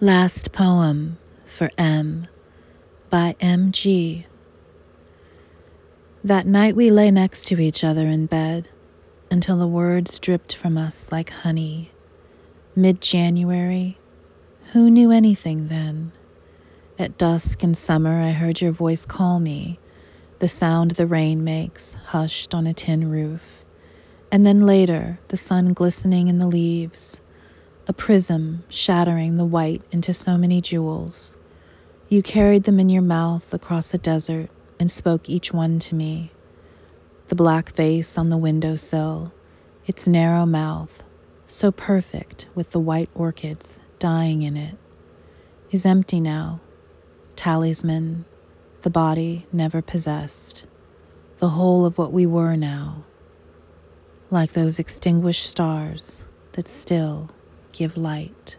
Last Poem for M by M.G. That night we lay next to each other in bed until the words dripped from us like honey. Mid January, who knew anything then? At dusk in summer, I heard your voice call me, the sound the rain makes, hushed on a tin roof. And then later, the sun glistening in the leaves a prism shattering the white into so many jewels. You carried them in your mouth across a desert and spoke each one to me. The black vase on the windowsill, its narrow mouth, so perfect with the white orchids dying in it, is empty now. Talisman, the body never possessed, the whole of what we were now, like those extinguished stars that still give light.